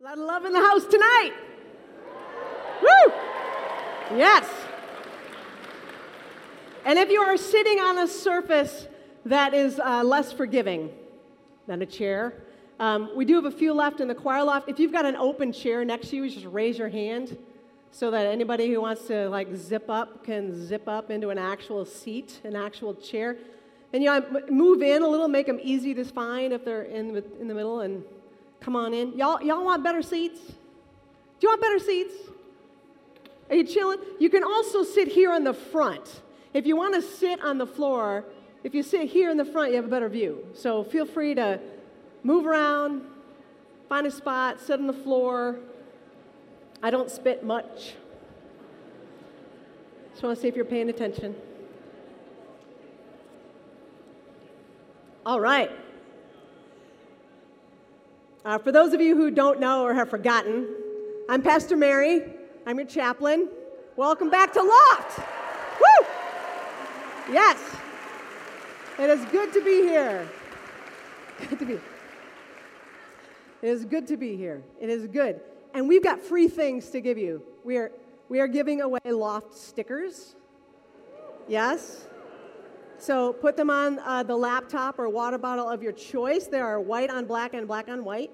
A lot of love in the house tonight. Woo! Yes. And if you are sitting on a surface that is uh, less forgiving than a chair, um, we do have a few left in the choir loft. If you've got an open chair next to you, just raise your hand so that anybody who wants to like zip up can zip up into an actual seat, an actual chair. And you know, move in a little, make them easy to find if they're in in the middle, and come on in. Y'all, y'all want better seats? Do you want better seats? Are you chilling? You can also sit here in the front. If you want to sit on the floor, if you sit here in the front, you have a better view. So feel free to move around, find a spot, sit on the floor. I don't spit much. Just want to see if you're paying attention. All right. Uh, for those of you who don't know or have forgotten, I'm Pastor Mary. I'm your chaplain. Welcome back to Loft. Woo! Yes. It is good to be here. Good to be. It is good to be here. It is good. And we've got free things to give you. We are, we are giving away Loft stickers. Yes? So put them on uh, the laptop or water bottle of your choice. There are white on black and black on white.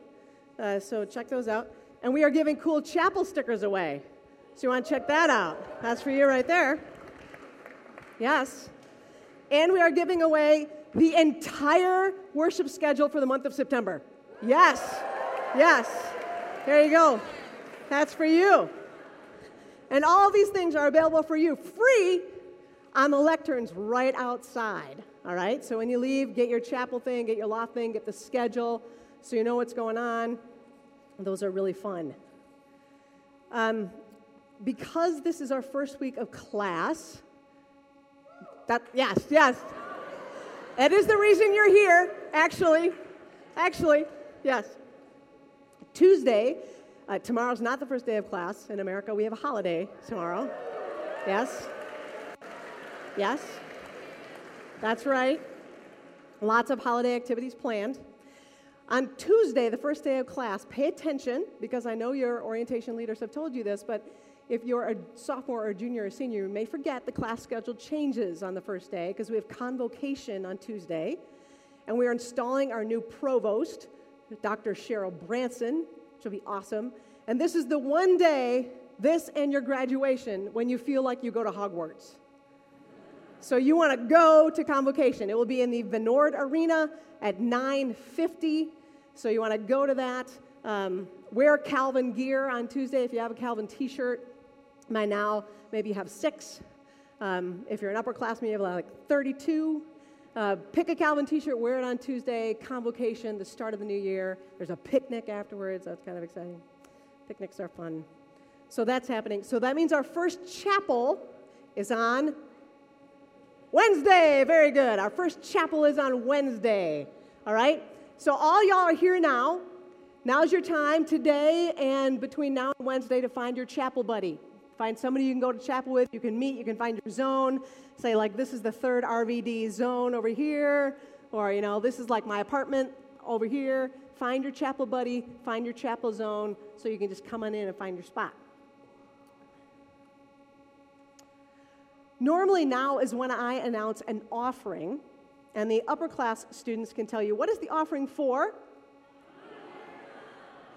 Uh, so check those out. And we are giving cool chapel stickers away. So you want to check that out. That's for you right there. Yes. And we are giving away the entire worship schedule for the month of September. Yes. Yes. There you go. That's for you. And all these things are available for you free on the lecterns right outside. All right? So when you leave, get your chapel thing, get your law thing, get the schedule so you know what's going on. Those are really fun. Um, because this is our first week of class, that, yes, yes. That is the reason you're here, actually. Actually, yes. Tuesday, uh, tomorrow's not the first day of class in America. We have a holiday tomorrow. Yes? Yes? That's right. Lots of holiday activities planned. On Tuesday, the first day of class, pay attention because I know your orientation leaders have told you this, but if you're a sophomore or junior or senior, you may forget the class schedule changes on the first day because we have convocation on Tuesday. And we are installing our new provost, Dr. Cheryl Brandsen, which will be awesome. And this is the one day, this and your graduation, when you feel like you go to Hogwarts. So you want to go to convocation. It will be in the Van Noord Arena at 9:50. So you want to go to that. Um, wear Calvin gear on Tuesday if you have a Calvin T-shirt. By now, maybe you have six. Um, if you're an upperclassman, you have like 32. Uh, pick a Calvin T-shirt, wear it on Tuesday. Convocation, the start of the new year. There's a picnic afterwards. That's kind of exciting. Picnics are fun. So that's happening. So that means our first chapel is on Wednesday, very good. Our first chapel is on Wednesday. All right? So, all y'all are here now. Now's your time today and between now and Wednesday to find your chapel buddy. Find somebody you can go to chapel with, you can meet, you can find your zone. Say, like, this is the third RVD zone over here, or, you know, this is like my apartment over here. Find your chapel buddy, find your chapel zone, so you can just come on in and find your spot. Normally, now is when I announce an offering, and the upper class students can tell you what is the offering for?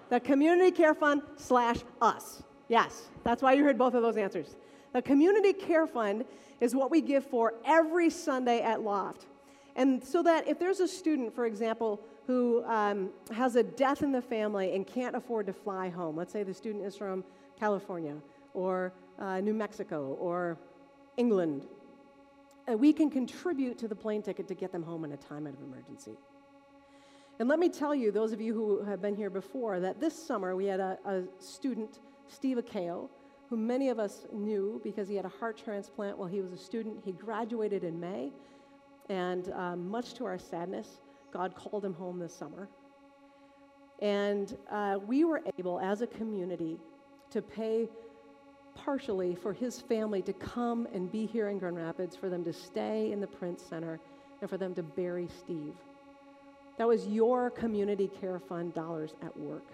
The Community Care Fund slash us. Yes, that's why you heard both of those answers. The Community Care Fund is what we give for every Sunday at Loft. And so that if there's a student, for example, who um, has a death in the family and can't afford to fly home, let's say the student is from California or uh, New Mexico or England, uh, we can contribute to the plane ticket to get them home in a time of emergency. And let me tell you, those of you who have been here before, that this summer we had a, a student, Steve Akeo, who many of us knew because he had a heart transplant while he was a student. He graduated in May, and um, much to our sadness, God called him home this summer. And uh, we were able, as a community, to pay partially for his family to come and be here in Grand Rapids, for them to stay in the Prince Center, and for them to bury Steve. That was your community care fund dollars at work.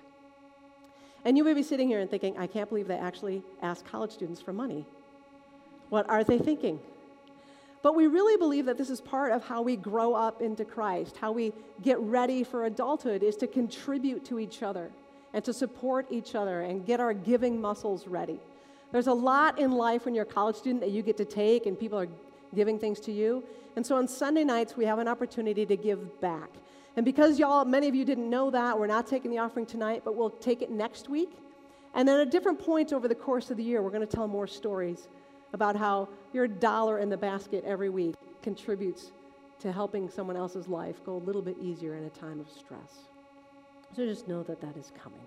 And you may be sitting here and thinking, I can't believe they actually ask college students for money. What are they thinking? But we really believe that this is part of how we grow up into Christ, how we get ready for adulthood is to contribute to each other and to support each other and get our giving muscles ready. There's a lot in life when you're a college student that you get to take and people are giving things to you. And so on Sunday nights, we have an opportunity to give back. And because y'all, many of you didn't know that, we're not taking the offering tonight, but we'll take it next week. And then at different points over the course of the year, we're going to tell more stories about how your dollar in the basket every week contributes to helping someone else's life go a little bit easier in a time of stress. So just know that that is coming.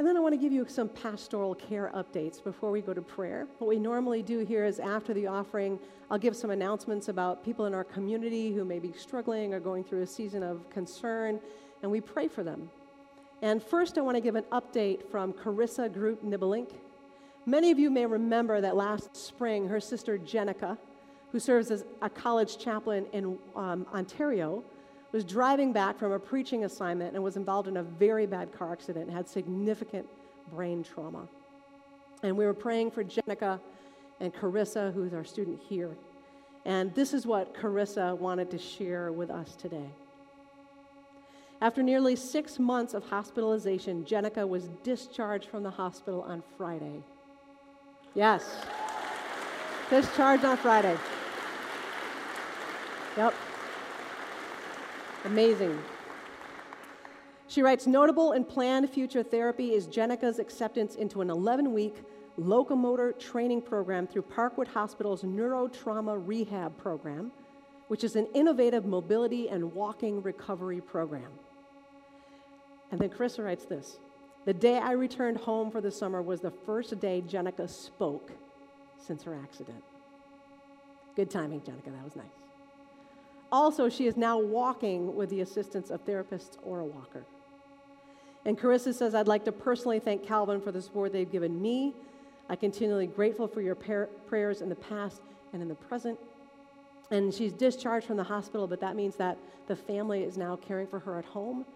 And then I want to give you some pastoral care updates before we go to prayer. What we normally do here is after the offering, I'll give some announcements about people in our community who may be struggling or going through a season of concern, and we pray for them. And first, I want to give an update from Carissa Groot Nibbelink. Many of you may remember that last spring, her sister Jenica, who serves as a college chaplain in um, Ontario, was driving back from a preaching assignment and was involved in a very bad car accident and had significant brain trauma. And we were praying for Jenica and Carissa, who's our student here. And this is what Carissa wanted to share with us today. After nearly six months of hospitalization, Jenica was discharged from the hospital on Friday. Yes, discharged on Friday. Yep. Amazing. She writes Notable and planned future therapy is Jenica's acceptance into an 11 week locomotor training program through Parkwood Hospital's Neurotrauma Rehab Program, which is an innovative mobility and walking recovery program. And then Carissa writes this The day I returned home for the summer was the first day Jenica spoke since her accident. Good timing, Jenica. That was nice. Also, she is now walking with the assistance of therapists or a walker. And Carissa says, I'd like to personally thank Calvin for the support they've given me. I'm continually grateful for your par- prayers in the past and in the present. And she's discharged from the hospital, but that means that the family is now caring for her at home.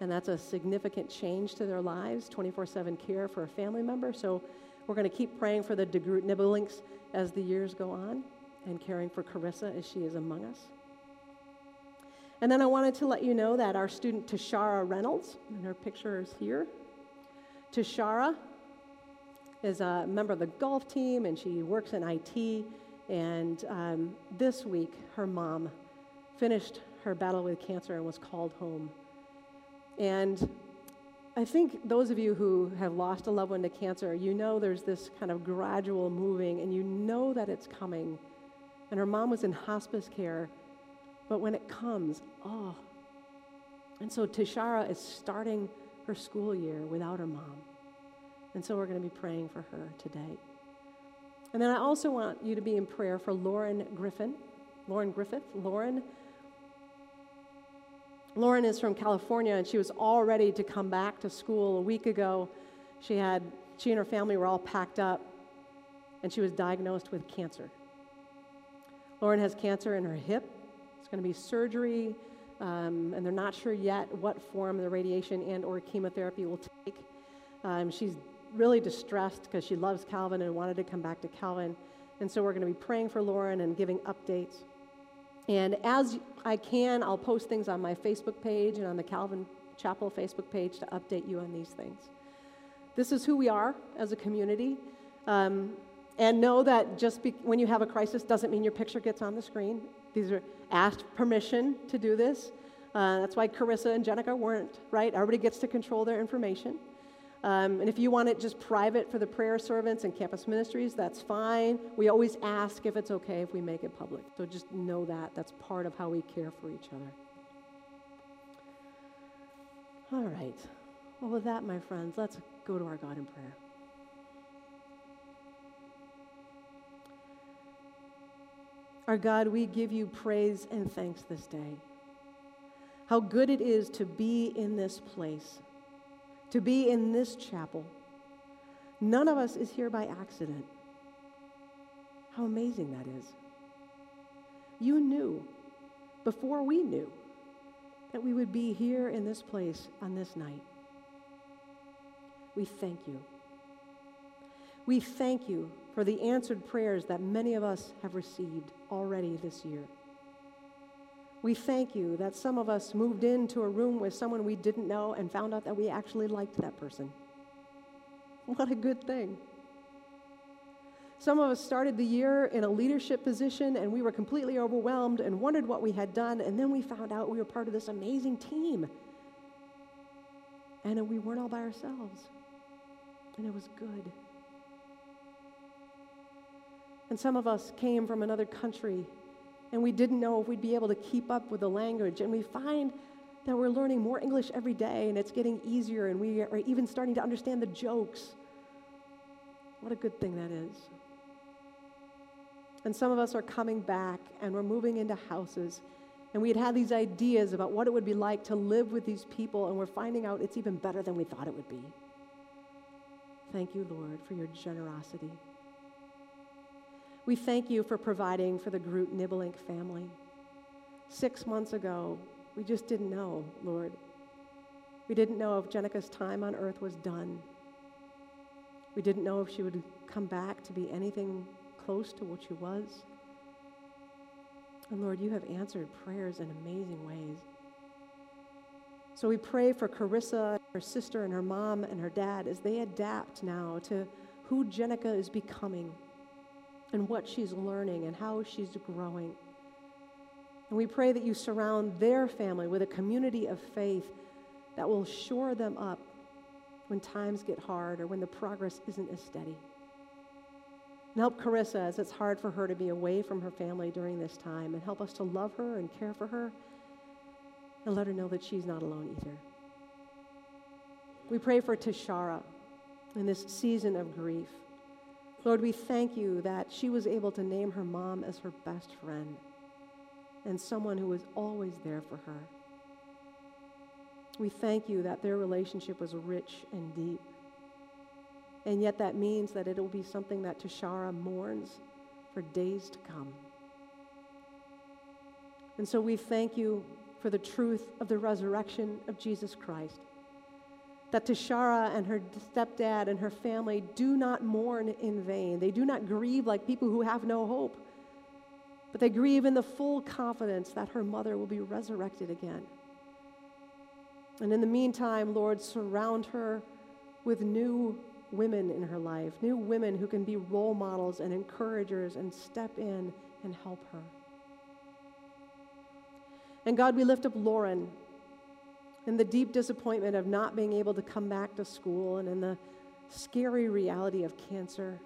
And that's a significant change to their lives 24 7 care for a family member. So we're going to keep praying for the DeGroot Nibbelinks as the years go on and caring for Carissa as she is among us. And then I wanted to let you know that our student Tashara Reynolds, and her picture is here. Tashara is a member of the golf team and she works in IT. And um, this week, her mom finished her battle with cancer and was called home. And I think those of you who have lost a loved one to cancer, you know there's this kind of gradual moving, and you know that it's coming. And her mom was in hospice care but when it comes, oh. And so Tashara is starting her school year without her mom. And so we're going to be praying for her today. And then I also want you to be in prayer for Lauren Griffin. Lauren Griffith. Lauren. Lauren is from California and she was all ready to come back to school a week ago. She had she and her family were all packed up and she was diagnosed with cancer. Lauren has cancer in her hip going to be surgery, um, and they're not sure yet what form the radiation and or chemotherapy will take. Um, she's really distressed because she loves Calvin and wanted to come back to Calvin. And so we're going to be praying for Lauren and giving updates. And as I can, I'll post things on my Facebook page and on the Calvin Chapel Facebook page to update you on these things. This is who we are as a community. Um, and know that just be- when you have a crisis doesn't mean your picture gets on the screen. These are asked permission to do this. Uh, that's why Carissa and Jenica weren't, right? Everybody gets to control their information. Um, and if you want it just private for the prayer servants and campus ministries, that's fine. We always ask if it's okay if we make it public. So just know that. That's part of how we care for each other. All right. Well, with that, my friends, let's go to our God in prayer. Our God, we give you praise and thanks this day. How good it is to be in this place, to be in this chapel. None of us is here by accident. How amazing that is. You knew before we knew that we would be here in this place on this night. We thank you. We thank you for the answered prayers that many of us have received already this year. We thank you that some of us moved into a room with someone we didn't know and found out that we actually liked that person. What a good thing. Some of us started the year in a leadership position and we were completely overwhelmed and wondered what we had done, and then we found out we were part of this amazing team. And we weren't all by ourselves. And it was good. And some of us came from another country and we didn't know if we'd be able to keep up with the language. And we find that we're learning more English every day and it's getting easier and we are even starting to understand the jokes. What a good thing that is. And some of us are coming back and we're moving into houses. And we had had these ideas about what it would be like to live with these people, and we're finding out it's even better than we thought it would be. Thank you, Lord, for your generosity. We thank you for providing for the Groot Nibbelink family. Six months ago, we just didn't know, Lord. We didn't know if Jenica's time on earth was done. We didn't know if she would come back to be anything close to what she was. And Lord, you have answered prayers in amazing ways. So we pray for Carissa, her sister, and her mom and her dad as they adapt now to who Jenica is becoming and what she's learning and how she's growing. And we pray that you surround their family with a community of faith that will shore them up when times get hard or when the progress isn't as steady. And help Carissa as it's hard for her to be away from her family during this time. And help us to love her and care for her and let her know that she's not alone either. We pray for Tashara in this season of grief. Lord, we thank you that she was able to name her mom as her best friend and someone who was always there for her. We thank you that their relationship was rich and deep. And yet that means that it will be something that Tashara mourns for days to come. And so we thank you for the truth of the resurrection of Jesus Christ. That Tashara and her stepdad and her family do not mourn in vain. They do not grieve like people who have no hope, but they grieve in the full confidence that her mother will be resurrected again. And in the meantime, Lord, surround her with new women in her life, new women who can be role models and encouragers and step in and help her. And God, we lift up Lauren in the deep disappointment of not being able to come back to school and in the scary reality of cancer.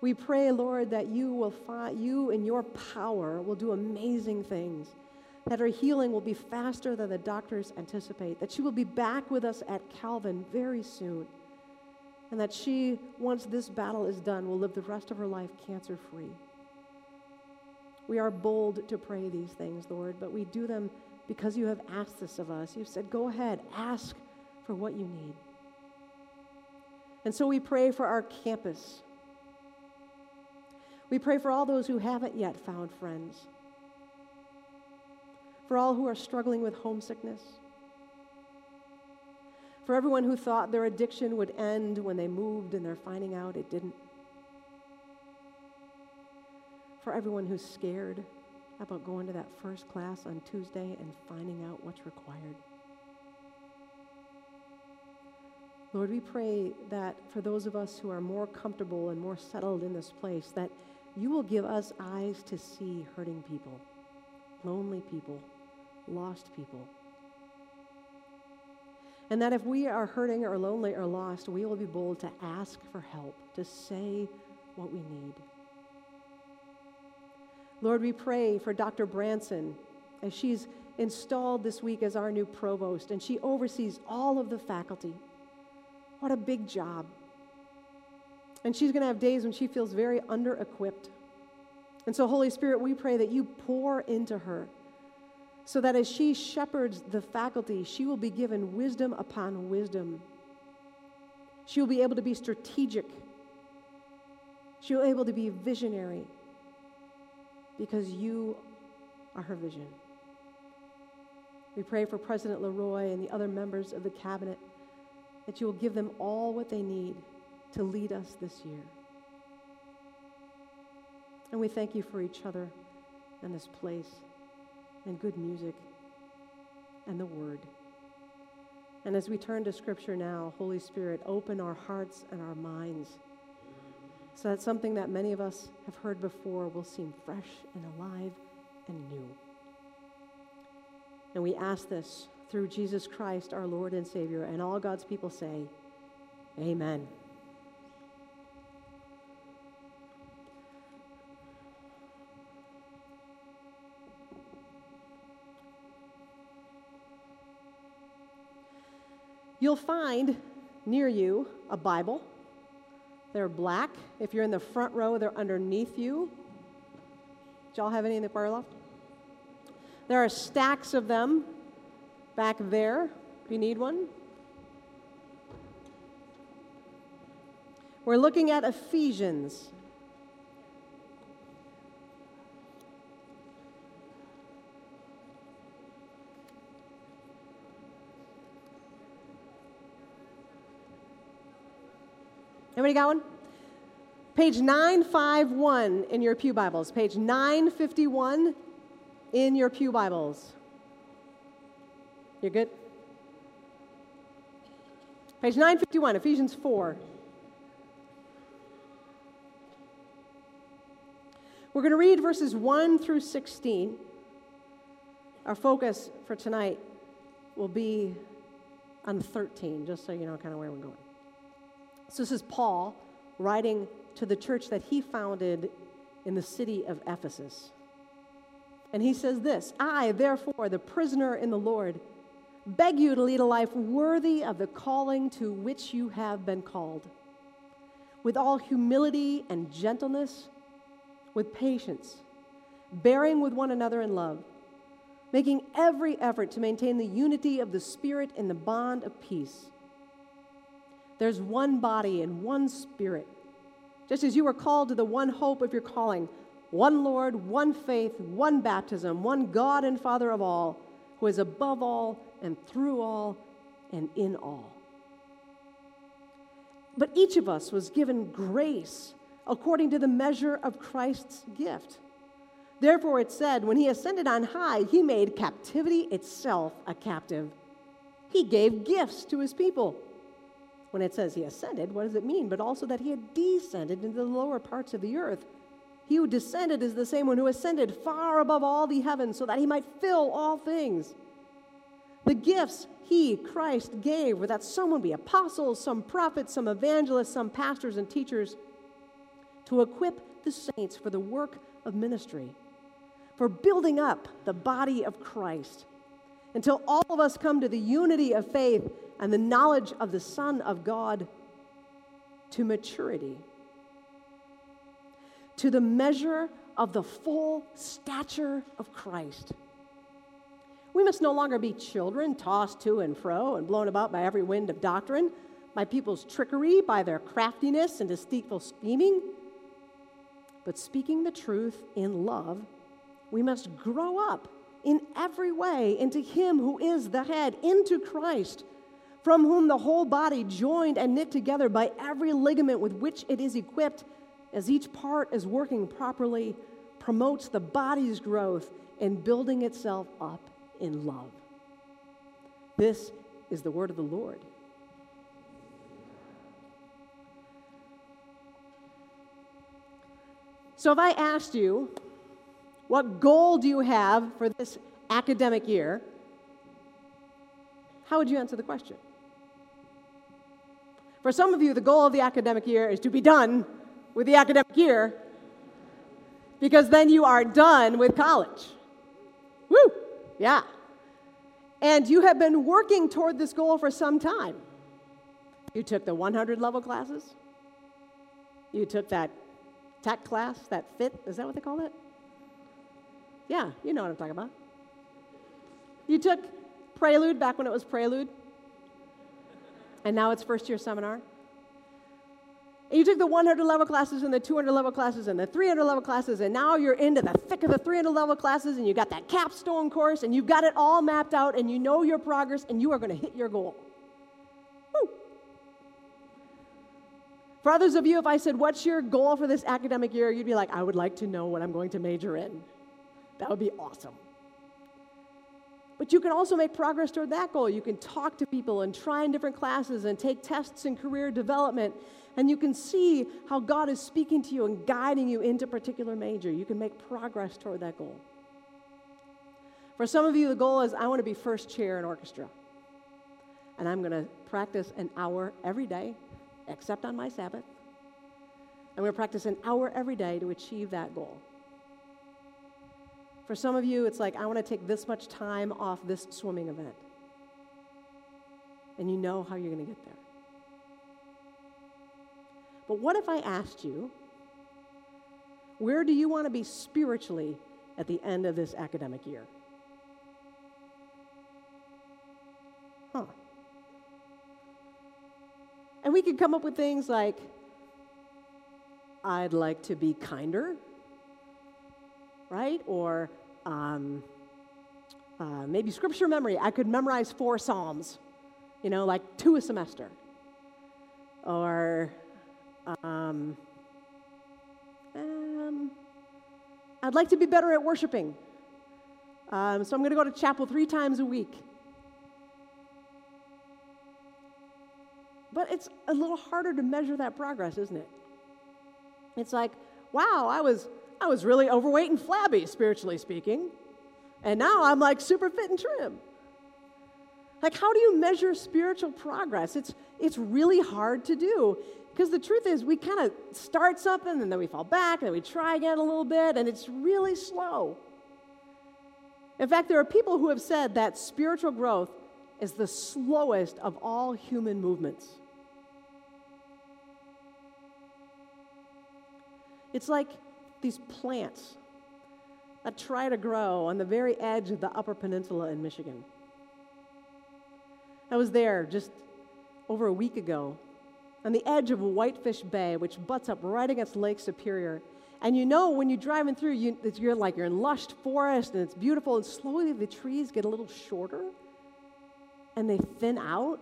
We pray, Lord, that you will find, you in your power will do amazing things, that her healing will be faster than the doctors anticipate, that she will be back with us at Calvin very soon and that she, once this battle is done, will live the rest of her life cancer free. We are bold to pray these things, Lord, but we do them because you have asked this of us. You've said, go ahead, ask for what you need. And so we pray for our campus. We pray for all those who haven't yet found friends, for all who are struggling with homesickness for everyone who thought their addiction would end when they moved and they're finding out it didn't. For everyone who's scared about going to that first class on Tuesday and finding out what's required. Lord, we pray that for those of us who are more comfortable and more settled in this place, that you will give us eyes to see hurting people, lonely people, lost people and that if we are hurting or lonely or lost, we will be bold to ask for help, to say what we need. Lord, we pray for Dr. Brandsen as she's installed this week as our new provost and she oversees all of the faculty. What a big job. And she's going to have days when she feels very under equipped. And so, Holy Spirit, we pray that you pour into her so that as she shepherds the faculty, she will be given wisdom upon wisdom. She will be able to be strategic. She will be able to be visionary because you are her vision. We pray for President Le Roy and the other members of the cabinet that you will give them all what they need to lead us this year. And we thank you for each other and this place and good music and the word. And as we turn to Scripture now, Holy Spirit, open our hearts and our minds so that something that many of us have heard before will seem fresh and alive and new. And we ask this through Jesus Christ, our Lord and Savior, and all God's people say, Amen. You'll find near you a Bible. They're black. If you're in the front row, they're underneath you. Do y'all have any in the choir loft? There are stacks of them back there if you need one. We're looking at Ephesians Everybody got one? Page 951 in your Pew Bibles. Page 951 in your Pew Bibles. You're good? Page 951, Ephesians 4. We're going to read verses 1 through 16. Our focus for tonight will be on 13, just so you know kind of where we're going. So this is Paul writing to the church that he founded in the city of Ephesus. And he says this I, therefore, the prisoner in the Lord, beg you to lead a life worthy of the calling to which you have been called, with all humility and gentleness, with patience, bearing with one another in love, making every effort to maintain the unity of the Spirit in the bond of peace. There's one body and one spirit. Just as you were called to the one hope of your calling, one Lord, one faith, one baptism, one God and Father of all, who is above all and through all and in all. But each of us was given grace according to the measure of Christ's gift. Therefore, it said, when he ascended on high, he made captivity itself a captive. He gave gifts to his people when it says he ascended, what does it mean? But also that he had descended into the lower parts of the earth. He who descended is the same one who ascended far above all the heavens so that he might fill all things. The gifts he, Christ, gave were that some would be apostles, some prophets, some evangelists, some pastors and teachers to equip the saints for the work of ministry, for building up the body of Christ until all of us come to the unity of faith and the knowledge of the Son of God to maturity, to the measure of the full stature of Christ. We must no longer be children tossed to and fro and blown about by every wind of doctrine, by people's trickery, by their craftiness and deceitful scheming. But speaking the truth in love, we must grow up in every way into Him who is the head, into Christ, from whom the whole body, joined and knit together by every ligament with which it is equipped, as each part is working properly, promotes the body's growth in building itself up in love. This is the word of the Lord. So, if I asked you, what goal do you have for this academic year? How would you answer the question? For some of you, the goal of the academic year is to be done with the academic year because then you are done with college. Woo! Yeah. And you have been working toward this goal for some time. You took the 100 level classes. You took that tech class, that fit, is that what they call it? Yeah, you know what I'm talking about. You took Prelude back when it was Prelude, and now it's first year seminar. And you took the 100 level classes and the 200 level classes and the 300 level classes, and now you're into the thick of the 300 level classes, and you got that capstone course, and you've got it all mapped out, and you know your progress, and you are going to hit your goal. Woo. For others of you, if I said, What's your goal for this academic year? you'd be like, I would like to know what I'm going to major in. That would be awesome. But you can also make progress toward that goal. You can talk to people and try in different classes and take tests in career development. And you can see how God is speaking to you and guiding you into a particular major. You can make progress toward that goal. For some of you, the goal is I want to be first chair in orchestra. And I'm going to practice an hour every day, except on my Sabbath. I'm going to practice an hour every day to achieve that goal. For some of you, it's like, I want to take this much time off this swimming event. And you know how you're going to get there. But what if I asked you, where do you want to be spiritually at the end of this academic year? Huh. And we could come up with things like, I'd like to be kinder right? Or um, uh, maybe scripture memory. I could memorize four Psalms, you know, like two a semester. Or um, um, I'd like to be better at worshiping. Um, so I'm going to go to chapel three times a week. But it's a little harder to measure that progress, isn't it? It's like, wow, I was I was really overweight and flabby, spiritually speaking. And now I'm like super fit and trim. Like, how do you measure spiritual progress? It's, it's really hard to do because the truth is, we kind of start something and then we fall back and then we try again a little bit, and it's really slow. In fact, there are people who have said that spiritual growth is the slowest of all human movements. It's like these plants that try to grow on the very edge of the Upper Peninsula in Michigan. I was there just over a week ago on the edge of Whitefish Bay, which butts up right against Lake Superior. And you know, when you're driving through, you, are like you're in lush forest and it's beautiful, and slowly the trees get a little shorter and they thin out.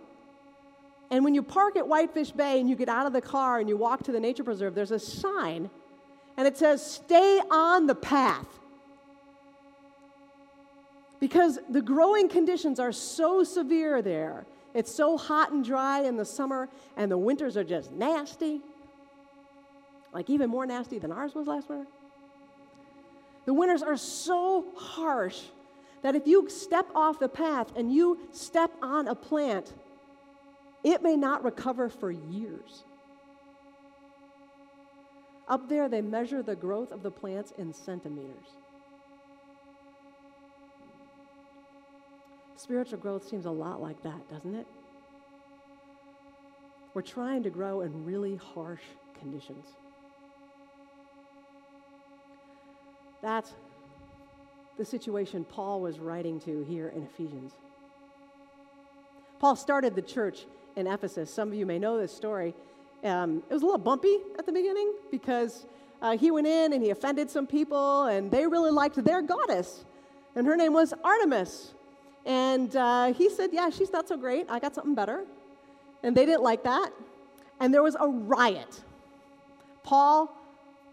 And when you park at Whitefish Bay and you get out of the car and you walk to the nature preserve, there's a sign and it says, Stay on the path. Because the growing conditions are so severe there. It's so hot and dry in the summer, and the winters are just nasty. Like even more nasty than ours was last winter. The winters are so harsh that if you step off the path and you step on a plant, it may not recover for years. Up there, they measure the growth of the plants in centimeters. Spiritual growth seems a lot like that, doesn't it? We're trying to grow in really harsh conditions. That's the situation Paul was writing to here in Ephesians. Paul started the church in Ephesus. Some of you may know this story. Um, it was a little bumpy at the beginning because uh, he went in and he offended some people, and they really liked their goddess. And her name was Artemis. And uh, he said, Yeah, she's not so great. I got something better. And they didn't like that. And there was a riot. Paul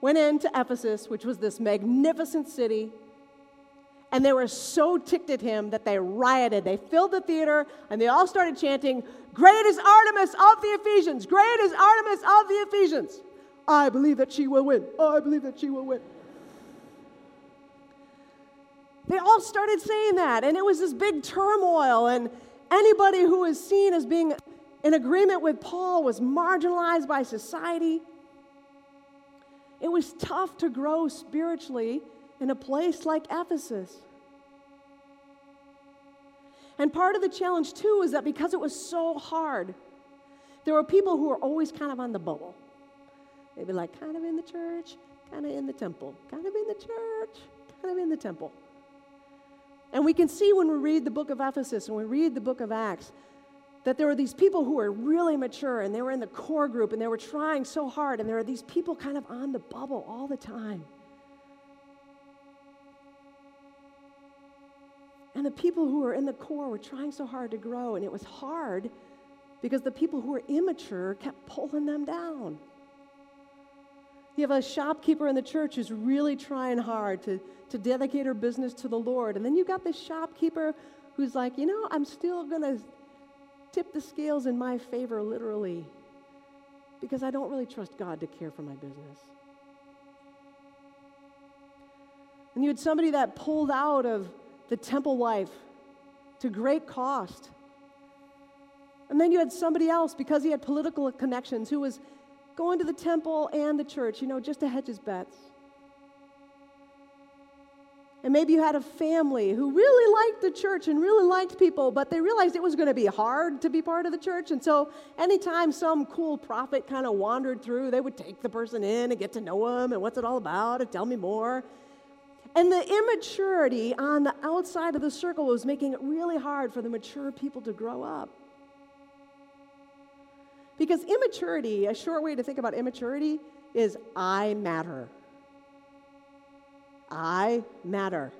went into Ephesus, which was this magnificent city, and they were so ticked at him that they rioted. They filled the theater and they all started chanting, Great is Artemis of the Ephesians! Great is Artemis of the Ephesians! I believe that she will win. I believe that she will win. They all started saying that, and it was this big turmoil, and anybody who was seen as being in agreement with Paul was marginalized by society. It was tough to grow spiritually in a place like Ephesus. And part of the challenge, too, is that because it was so hard, there were people who were always kind of on the bubble. They'd be like, kind of in the church, kind of in the temple, kind of in the church, kind of in the temple. And we can see when we read the book of Ephesus and we read the book of Acts that there were these people who were really mature and they were in the core group and they were trying so hard, and there were these people kind of on the bubble all the time. And the people who were in the core were trying so hard to grow, and it was hard because the people who were immature kept pulling them down. You have a shopkeeper in the church who's really trying hard to, to dedicate her business to the Lord. And then you got this shopkeeper who's like, you know, I'm still going to tip the scales in my favor, literally, because I don't really trust God to care for my business. And you had somebody that pulled out of the temple life to great cost. And then you had somebody else, because he had political connections, who was going to the temple and the church, you know, just to hedge his bets. And maybe you had a family who really liked the church and really liked people, but they realized it was going to be hard to be part of the church. And so, anytime some cool prophet kind of wandered through, they would take the person in and get to know him and what's it all about and tell me more. And the immaturity on the outside of the circle was making it really hard for the mature people to grow up. Because immaturity, a short way to think about immaturity, is I matter. I matter.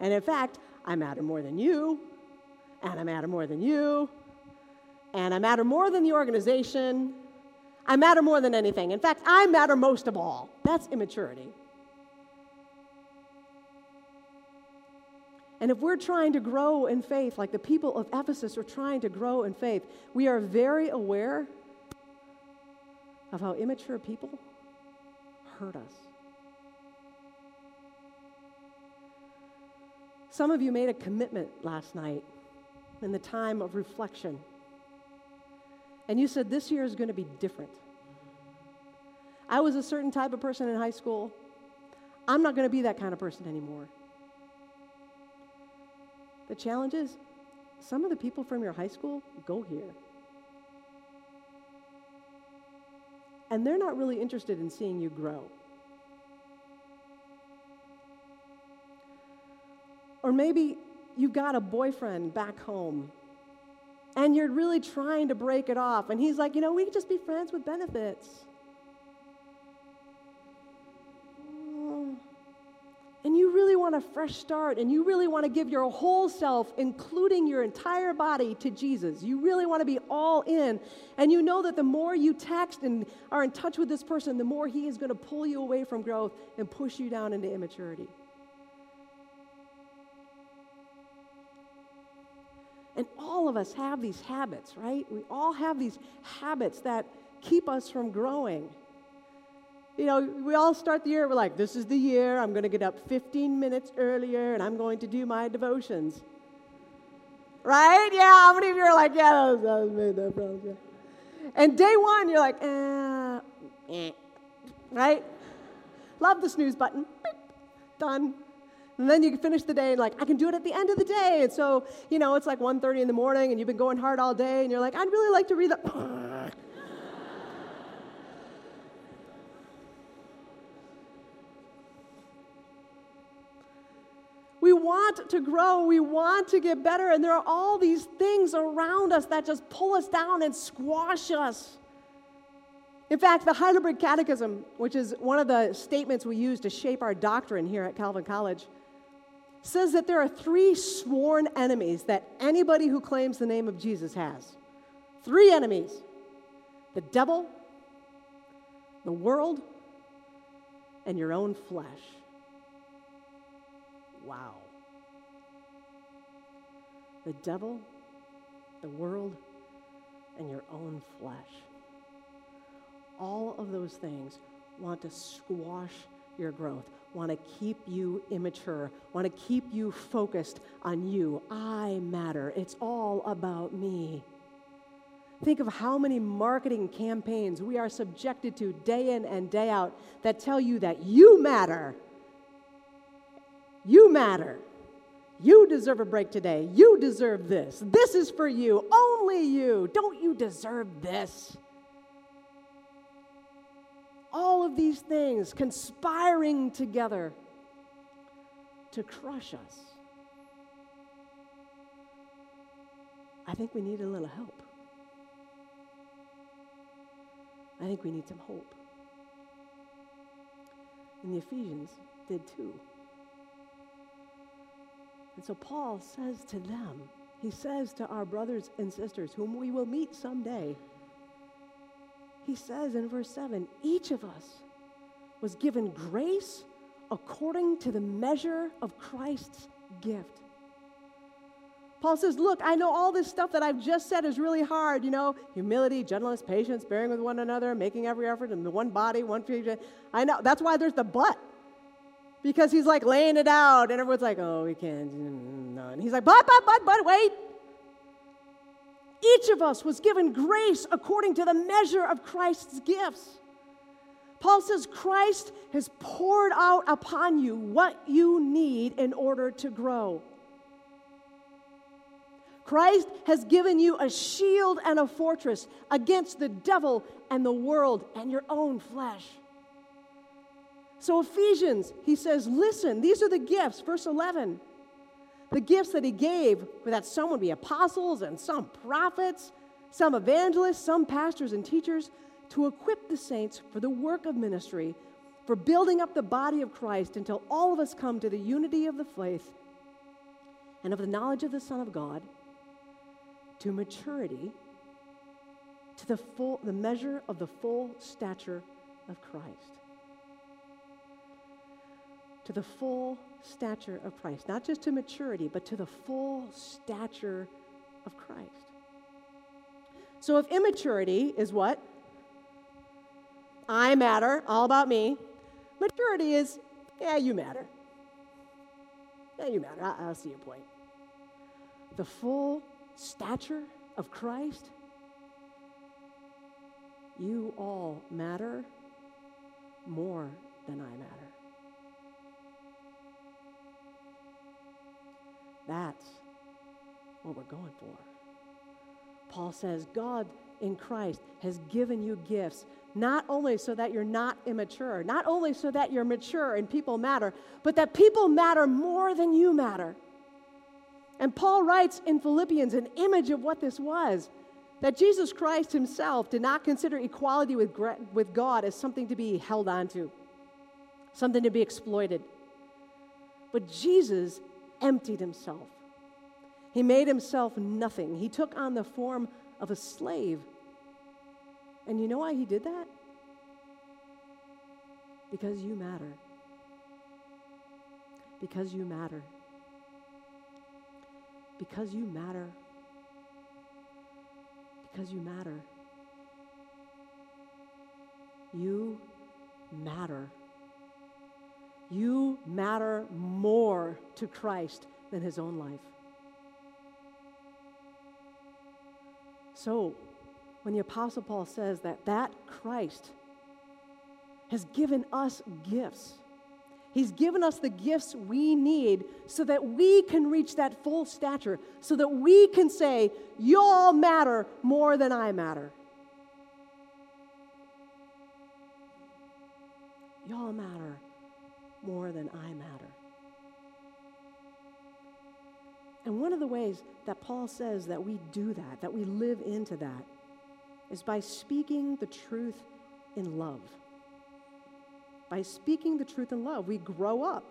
And in fact, I matter more than you, and I matter more than you, and I matter more than the organization. I matter more than anything. In fact, I matter most of all. That's immaturity. And if we're trying to grow in faith, like the people of Ephesus are trying to grow in faith, we are very aware of how immature people hurt us. Some of you made a commitment last night in the time of reflection. And you said, This year is going to be different. I was a certain type of person in high school. I'm not going to be that kind of person anymore. The challenge is some of the people from your high school go here. And they're not really interested in seeing you grow. Or maybe you've got a boyfriend back home and you're really trying to break it off. And he's like, you know, we could just be friends with benefits. and you really want a fresh start and you really want to give your whole self, including your entire body, to Jesus, you really want to be all in, and you know that the more you text and are in touch with this person, the more he is going to pull you away from growth and push you down into immaturity. And all of us have these habits, right? We all have these habits that keep us from growing you know, we all start the year, we're like, this is the year, I'm going to get up 15 minutes earlier and I'm going to do my devotions. Right? Yeah, how many of you are like, yeah, that was, that was me, no problem. Yeah. And day one, you're like, eh, eh, right? Love the snooze button. Beep, done. And then you finish the day and like, I can do it at the end of the day. And so, you know, it's like 1.30 in the morning and you've been going hard all day and you're like, I'd really like to read the... want to grow. We want to get better. And there are all these things around us that just pull us down and squash us. In fact, the Heidelberg Catechism, which is one of the statements we use to shape our doctrine here at Calvin College, says that there are three sworn enemies that anybody who claims the name of Jesus has. Three enemies the devil, the world, and your own flesh. Wow. The devil, the world, and your own flesh. All of those things want to squash your growth, want to keep you immature, want to keep you focused on you. I matter. It's all about me. Think of how many marketing campaigns we are subjected to day in and day out that tell you that you matter you matter. You deserve a break today. You deserve this. This is for you. Only you. Don't you deserve this? All of these things conspiring together to crush us. I think we need a little help. I think we need some hope. And the Ephesians did too. And so Paul says to them, he says to our brothers and sisters, whom we will meet someday, he says in verse 7 each of us was given grace according to the measure of Christ's gift. Paul says, Look, I know all this stuff that I've just said is really hard, you know, humility, gentleness, patience, bearing with one another, making every effort in the one body, one future. I know. That's why there's the but. Because he's like laying it out, and everyone's like, oh, we can't. No. And he's like, but, but, but, but, wait. Each of us was given grace according to the measure of Christ's gifts. Paul says, Christ has poured out upon you what you need in order to grow. Christ has given you a shield and a fortress against the devil and the world and your own flesh. So, Ephesians, he says, listen, these are the gifts, verse 11. The gifts that he gave, for that some would be apostles and some prophets, some evangelists, some pastors and teachers, to equip the saints for the work of ministry, for building up the body of Christ until all of us come to the unity of the faith and of the knowledge of the Son of God, to maturity, to the full the measure of the full stature of Christ to the full stature of Christ. Not just to maturity, but to the full stature of Christ. So if immaturity is what? I matter, all about me. Maturity is, yeah, you matter. Yeah, you matter. I, I'll see your point. The full stature of Christ, you all matter more than I matter. That's what we're going for. Paul says, God in Christ has given you gifts, not only so that you're not immature, not only so that you're mature and people matter, but that people matter more than you matter. And Paul writes in Philippians an image of what this was that Jesus Christ himself did not consider equality with, with God as something to be held onto, something to be exploited. But Jesus emptied himself. He made himself nothing. He took on the form of a slave. And you know why he did that? Because you matter. Because you matter. Because you matter. Because you matter. You matter. You matter more to Christ than his own life. So, when the Apostle Paul says that that Christ has given us gifts, He's given us the gifts we need so that we can reach that full stature, so that we can say, Y'all matter more than I matter. Y'all matter more than I matter. And one of the ways that Paul says that we do that, that we live into that, is by speaking the truth in love. By speaking the truth in love, we grow up.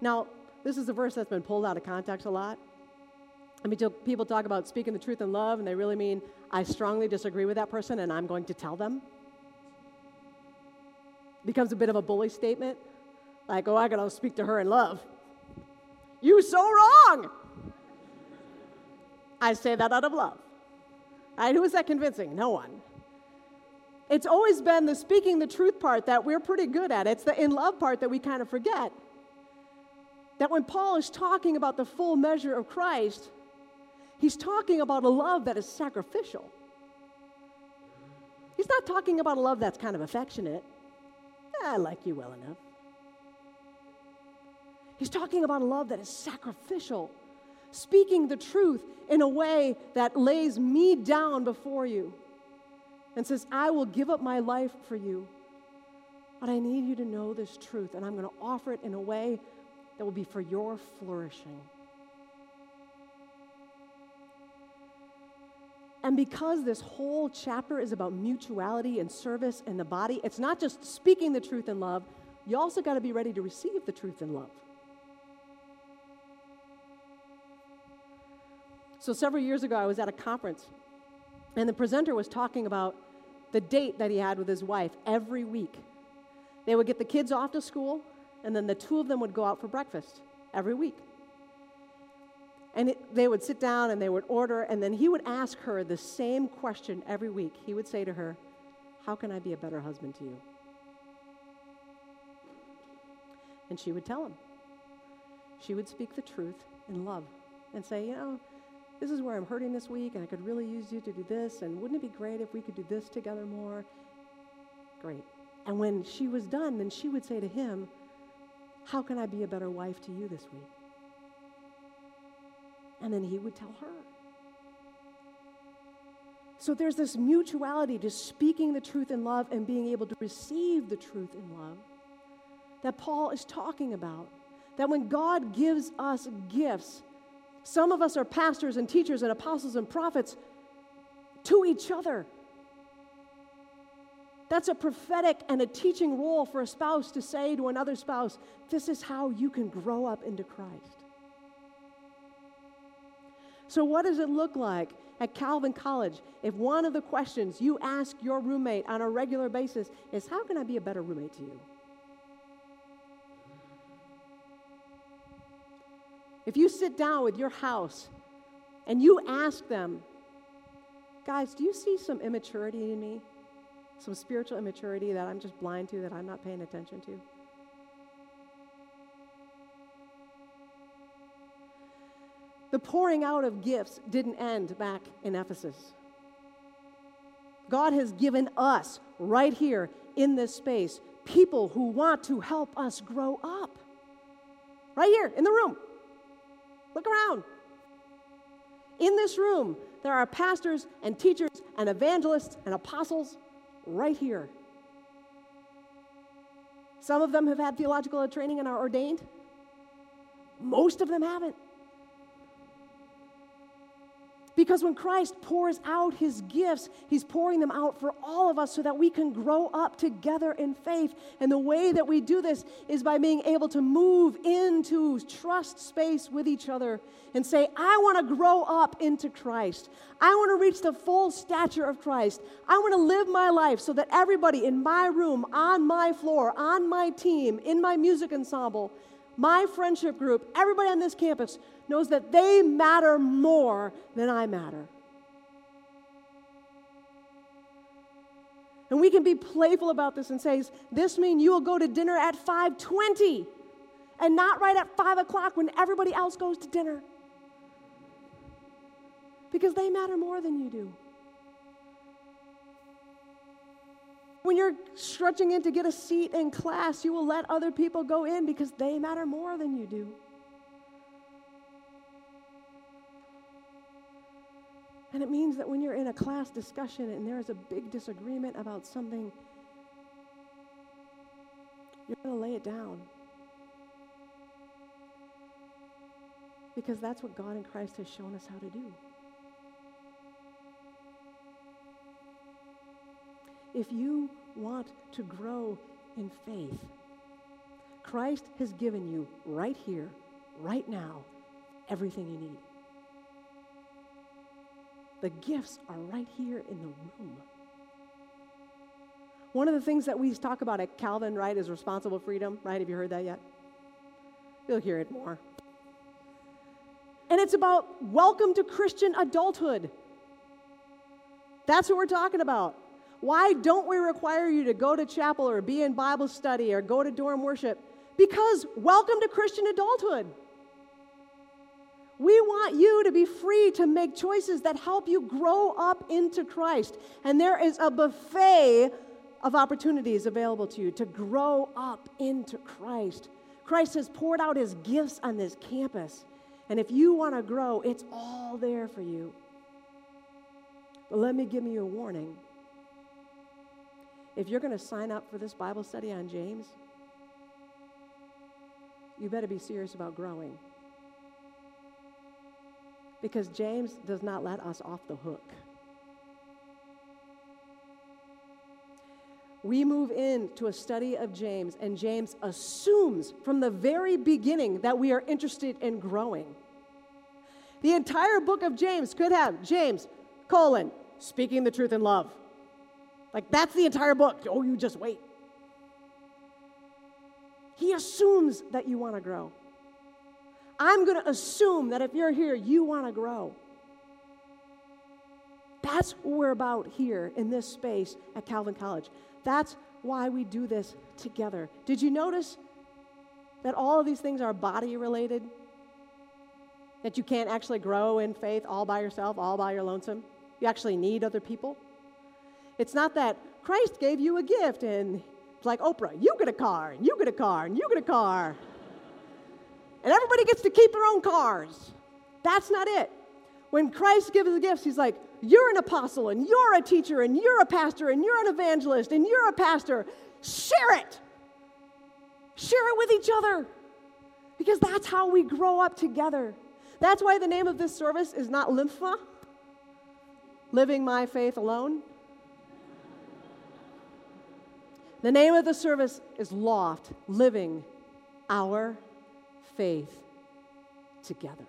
Now, this is a verse that's been pulled out of context a lot. I mean, people talk about speaking the truth in love, and they really mean, I strongly disagree with that person, and I'm going to tell them becomes a bit of a bully statement. Like, oh, I gotta speak to her in love. You so wrong. I say that out of love. Right? Who is that convincing? No one. It's always been the speaking the truth part that we're pretty good at. It's the in love part that we kind of forget. That when Paul is talking about the full measure of Christ, he's talking about a love that is sacrificial. He's not talking about a love that's kind of affectionate. I like you well enough. He's talking about a love that is sacrificial, speaking the truth in a way that lays me down before you and says, I will give up my life for you. But I need you to know this truth, and I'm going to offer it in a way that will be for your flourishing. And because this whole chapter is about mutuality and service in the body, it's not just speaking the truth in love, you also got to be ready to receive the truth in love. So, several years ago, I was at a conference, and the presenter was talking about the date that he had with his wife every week. They would get the kids off to school, and then the two of them would go out for breakfast every week. And it, they would sit down and they would order, and then he would ask her the same question every week. He would say to her, How can I be a better husband to you? And she would tell him. She would speak the truth in love and say, You know, this is where I'm hurting this week, and I could really use you to do this, and wouldn't it be great if we could do this together more? Great. And when she was done, then she would say to him, How can I be a better wife to you this week? And then he would tell her. So there's this mutuality to speaking the truth in love and being able to receive the truth in love that Paul is talking about. That when God gives us gifts, some of us are pastors and teachers and apostles and prophets to each other. That's a prophetic and a teaching role for a spouse to say to another spouse, This is how you can grow up into Christ. So, what does it look like at Calvin College if one of the questions you ask your roommate on a regular basis is, How can I be a better roommate to you? If you sit down with your house and you ask them, Guys, do you see some immaturity in me? Some spiritual immaturity that I'm just blind to, that I'm not paying attention to? The pouring out of gifts didn't end back in Ephesus. God has given us right here in this space people who want to help us grow up. Right here in the room. Look around. In this room, there are pastors and teachers and evangelists and apostles right here. Some of them have had theological training and are ordained. Most of them haven't. Because when Christ pours out his gifts, he's pouring them out for all of us so that we can grow up together in faith. And the way that we do this is by being able to move into trust space with each other and say, I want to grow up into Christ. I want to reach the full stature of Christ. I want to live my life so that everybody in my room, on my floor, on my team, in my music ensemble, my friendship group, everybody on this campus knows that they matter more than I matter. And we can be playful about this and say, this means you will go to dinner at 520 and not right at 5 o'clock when everybody else goes to dinner. Because they matter more than you do. When you're stretching in to get a seat in class, you will let other people go in because they matter more than you do. And it means that when you're in a class discussion and there is a big disagreement about something, you're going to lay it down. Because that's what God in Christ has shown us how to do. If you want to grow in faith, Christ has given you right here, right now, everything you need. The gifts are right here in the room. One of the things that we talk about at Calvin, right, is responsible freedom, right? Have you heard that yet? You'll hear it more. And it's about welcome to Christian adulthood. That's what we're talking about. Why don't we require you to go to chapel or be in Bible study or go to dorm worship? Because welcome to Christian adulthood. We want you to be free to make choices that help you grow up into Christ. And there is a buffet of opportunities available to you to grow up into Christ. Christ has poured out his gifts on this campus. And if you want to grow, it's all there for you. But let me give you a warning if you're going to sign up for this Bible study on James, you better be serious about growing. Because James does not let us off the hook. we move into a study of James, and James assumes from the very beginning that we are interested in growing. The entire book of James could have James, colon, speaking the truth in love. Like that's the entire book. Oh, you just wait. He assumes that you want to grow. I'm going to assume that if you're here, you want to grow. That's what we're about here in this space at Calvin College. That's why we do this together. Did you notice that all of these things are body related? That you can't actually grow in faith all by yourself, all by your lonesome? You actually need other people? It's not that Christ gave you a gift and it's like Oprah, you get a car, and you get a car, and you get a car. And everybody gets to keep their own cars. That's not it. When Christ gives the gifts, he's like, You're an apostle, and you're a teacher, and you're a pastor, and you're an evangelist, and you're a pastor. Share it. Share it with each other. Because that's how we grow up together. That's why the name of this service is not Lympha, living my faith alone. The name of the service is Loft, living our faith together.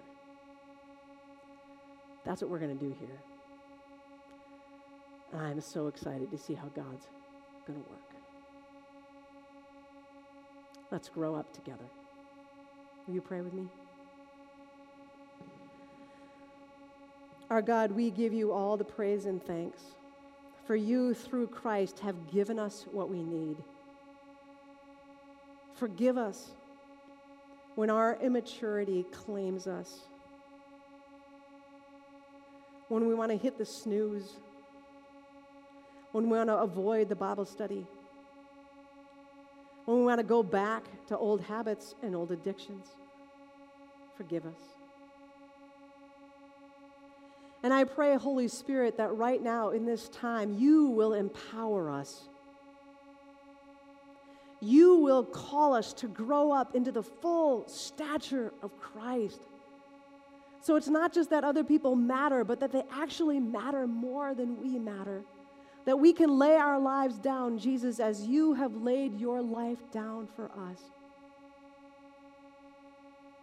That's what we're going to do here. And I'm so excited to see how God's going to work. Let's grow up together. Will you pray with me? Our God, we give you all the praise and thanks, for you, through Christ, have given us what we need. Forgive us when our immaturity claims us when we want to hit the snooze, when we want to avoid the Bible study, when we want to go back to old habits and old addictions. Forgive us. And I pray, Holy Spirit, that right now in this time, you will empower us. You will call us to grow up into the full stature of Christ. So it's not just that other people matter, but that they actually matter more than we matter. That we can lay our lives down, Jesus, as you have laid your life down for us.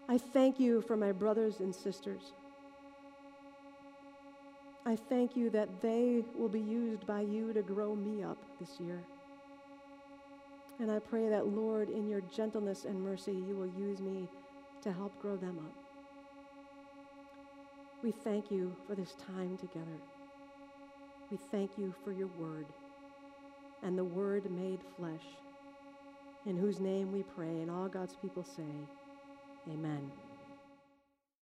I thank you for my brothers and sisters. I thank you that they will be used by you to grow me up this year. And I pray that, Lord, in your gentleness and mercy, you will use me to help grow them up. We thank you for this time together. We thank you for your word and the word made flesh, in whose name we pray, and all God's people say, Amen.